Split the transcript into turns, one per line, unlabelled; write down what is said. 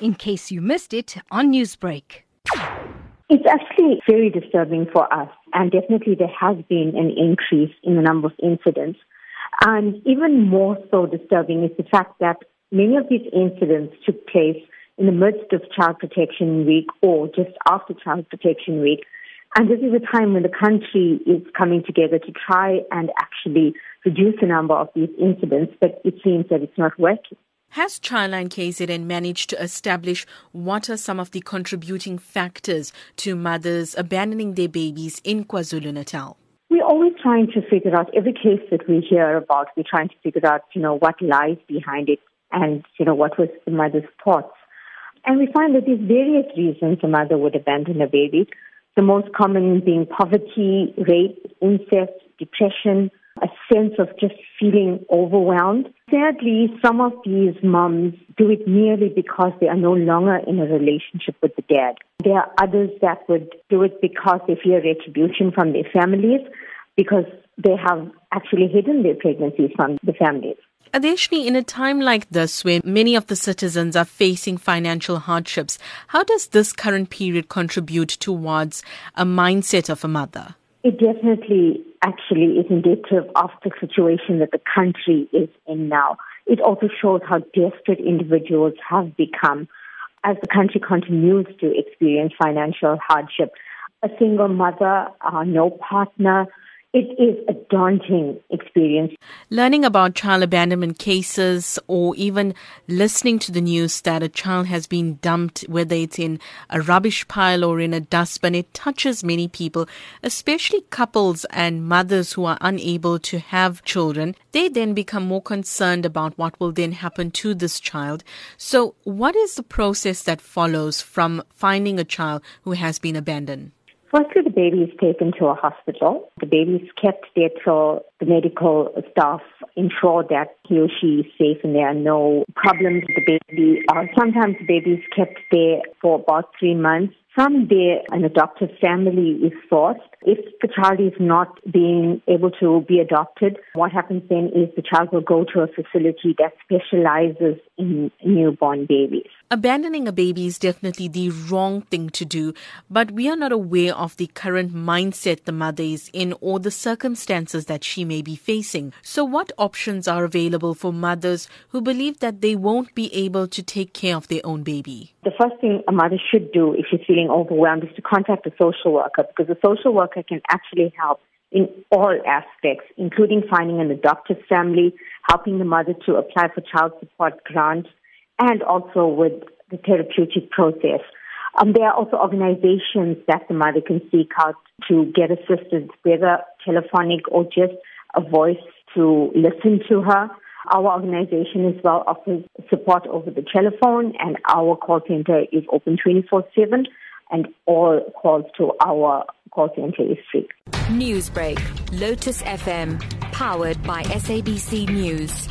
in case you missed it on Newsbreak.
It's actually very disturbing for us, and definitely there has been an increase in the number of incidents. And even more so disturbing is the fact that many of these incidents took place in the midst of Child Protection Week or just after Child Protection Week. And this is a time when the country is coming together to try and actually reduce the number of these incidents, but it seems that it's not working.
Has Childline KZN managed to establish what are some of the contributing factors to mothers abandoning their babies in KwaZulu Natal?
We're always trying to figure out every case that we hear about. We're trying to figure out, you know, what lies behind it, and you know what was the mother's thoughts. And we find that there's various reasons a mother would abandon a baby. The most common being poverty, rape, incest, depression, a sense of just feeling overwhelmed. Sadly, some of these moms do it merely because they are no longer in a relationship with the dad. There are others that would do it because they fear retribution from their families, because they have actually hidden their pregnancies from the families.
Adheshini, in a time like this where many of the citizens are facing financial hardships, how does this current period contribute towards a mindset of a mother?
It definitely actually is indicative of the situation that the country is in now. It also shows how desperate individuals have become as the country continues to experience financial hardship. A single mother, uh, no partner, it is a daunting experience.
Learning about child abandonment cases or even listening to the news that a child has been dumped, whether it's in a rubbish pile or in a dustbin, it touches many people, especially couples and mothers who are unable to have children. They then become more concerned about what will then happen to this child. So, what is the process that follows from finding a child who has been abandoned?
Firstly, the baby is taken to a hospital. The baby is kept there till the medical staff ensure that he or she is safe and there are no problems with the baby. Uh, sometimes the baby is kept there for about three months. From there, an adoptive family is sourced. If the child is not being able to be adopted, what happens then is the child will go to a facility that specializes in newborn babies.
Abandoning a baby is definitely the wrong thing to do, but we are not aware of the current mindset the mother is in or the circumstances that she may be facing. So, what options are available for mothers who believe that they won't be able to take care of their own baby?
The first thing a mother should do if she's feeling overwhelmed is to contact a social worker because a social worker can actually help in all aspects, including finding an adoptive family, helping the mother to apply for child support grants, and also with the therapeutic process. Um, there are also organizations that the mother can seek out to get assistance, whether telephonic or just a voice to listen to her. Our organization as well offers support over the telephone, and our call center is open 24 7, and all calls to our call center is free.
Newsbreak, Lotus FM, powered by SABC News.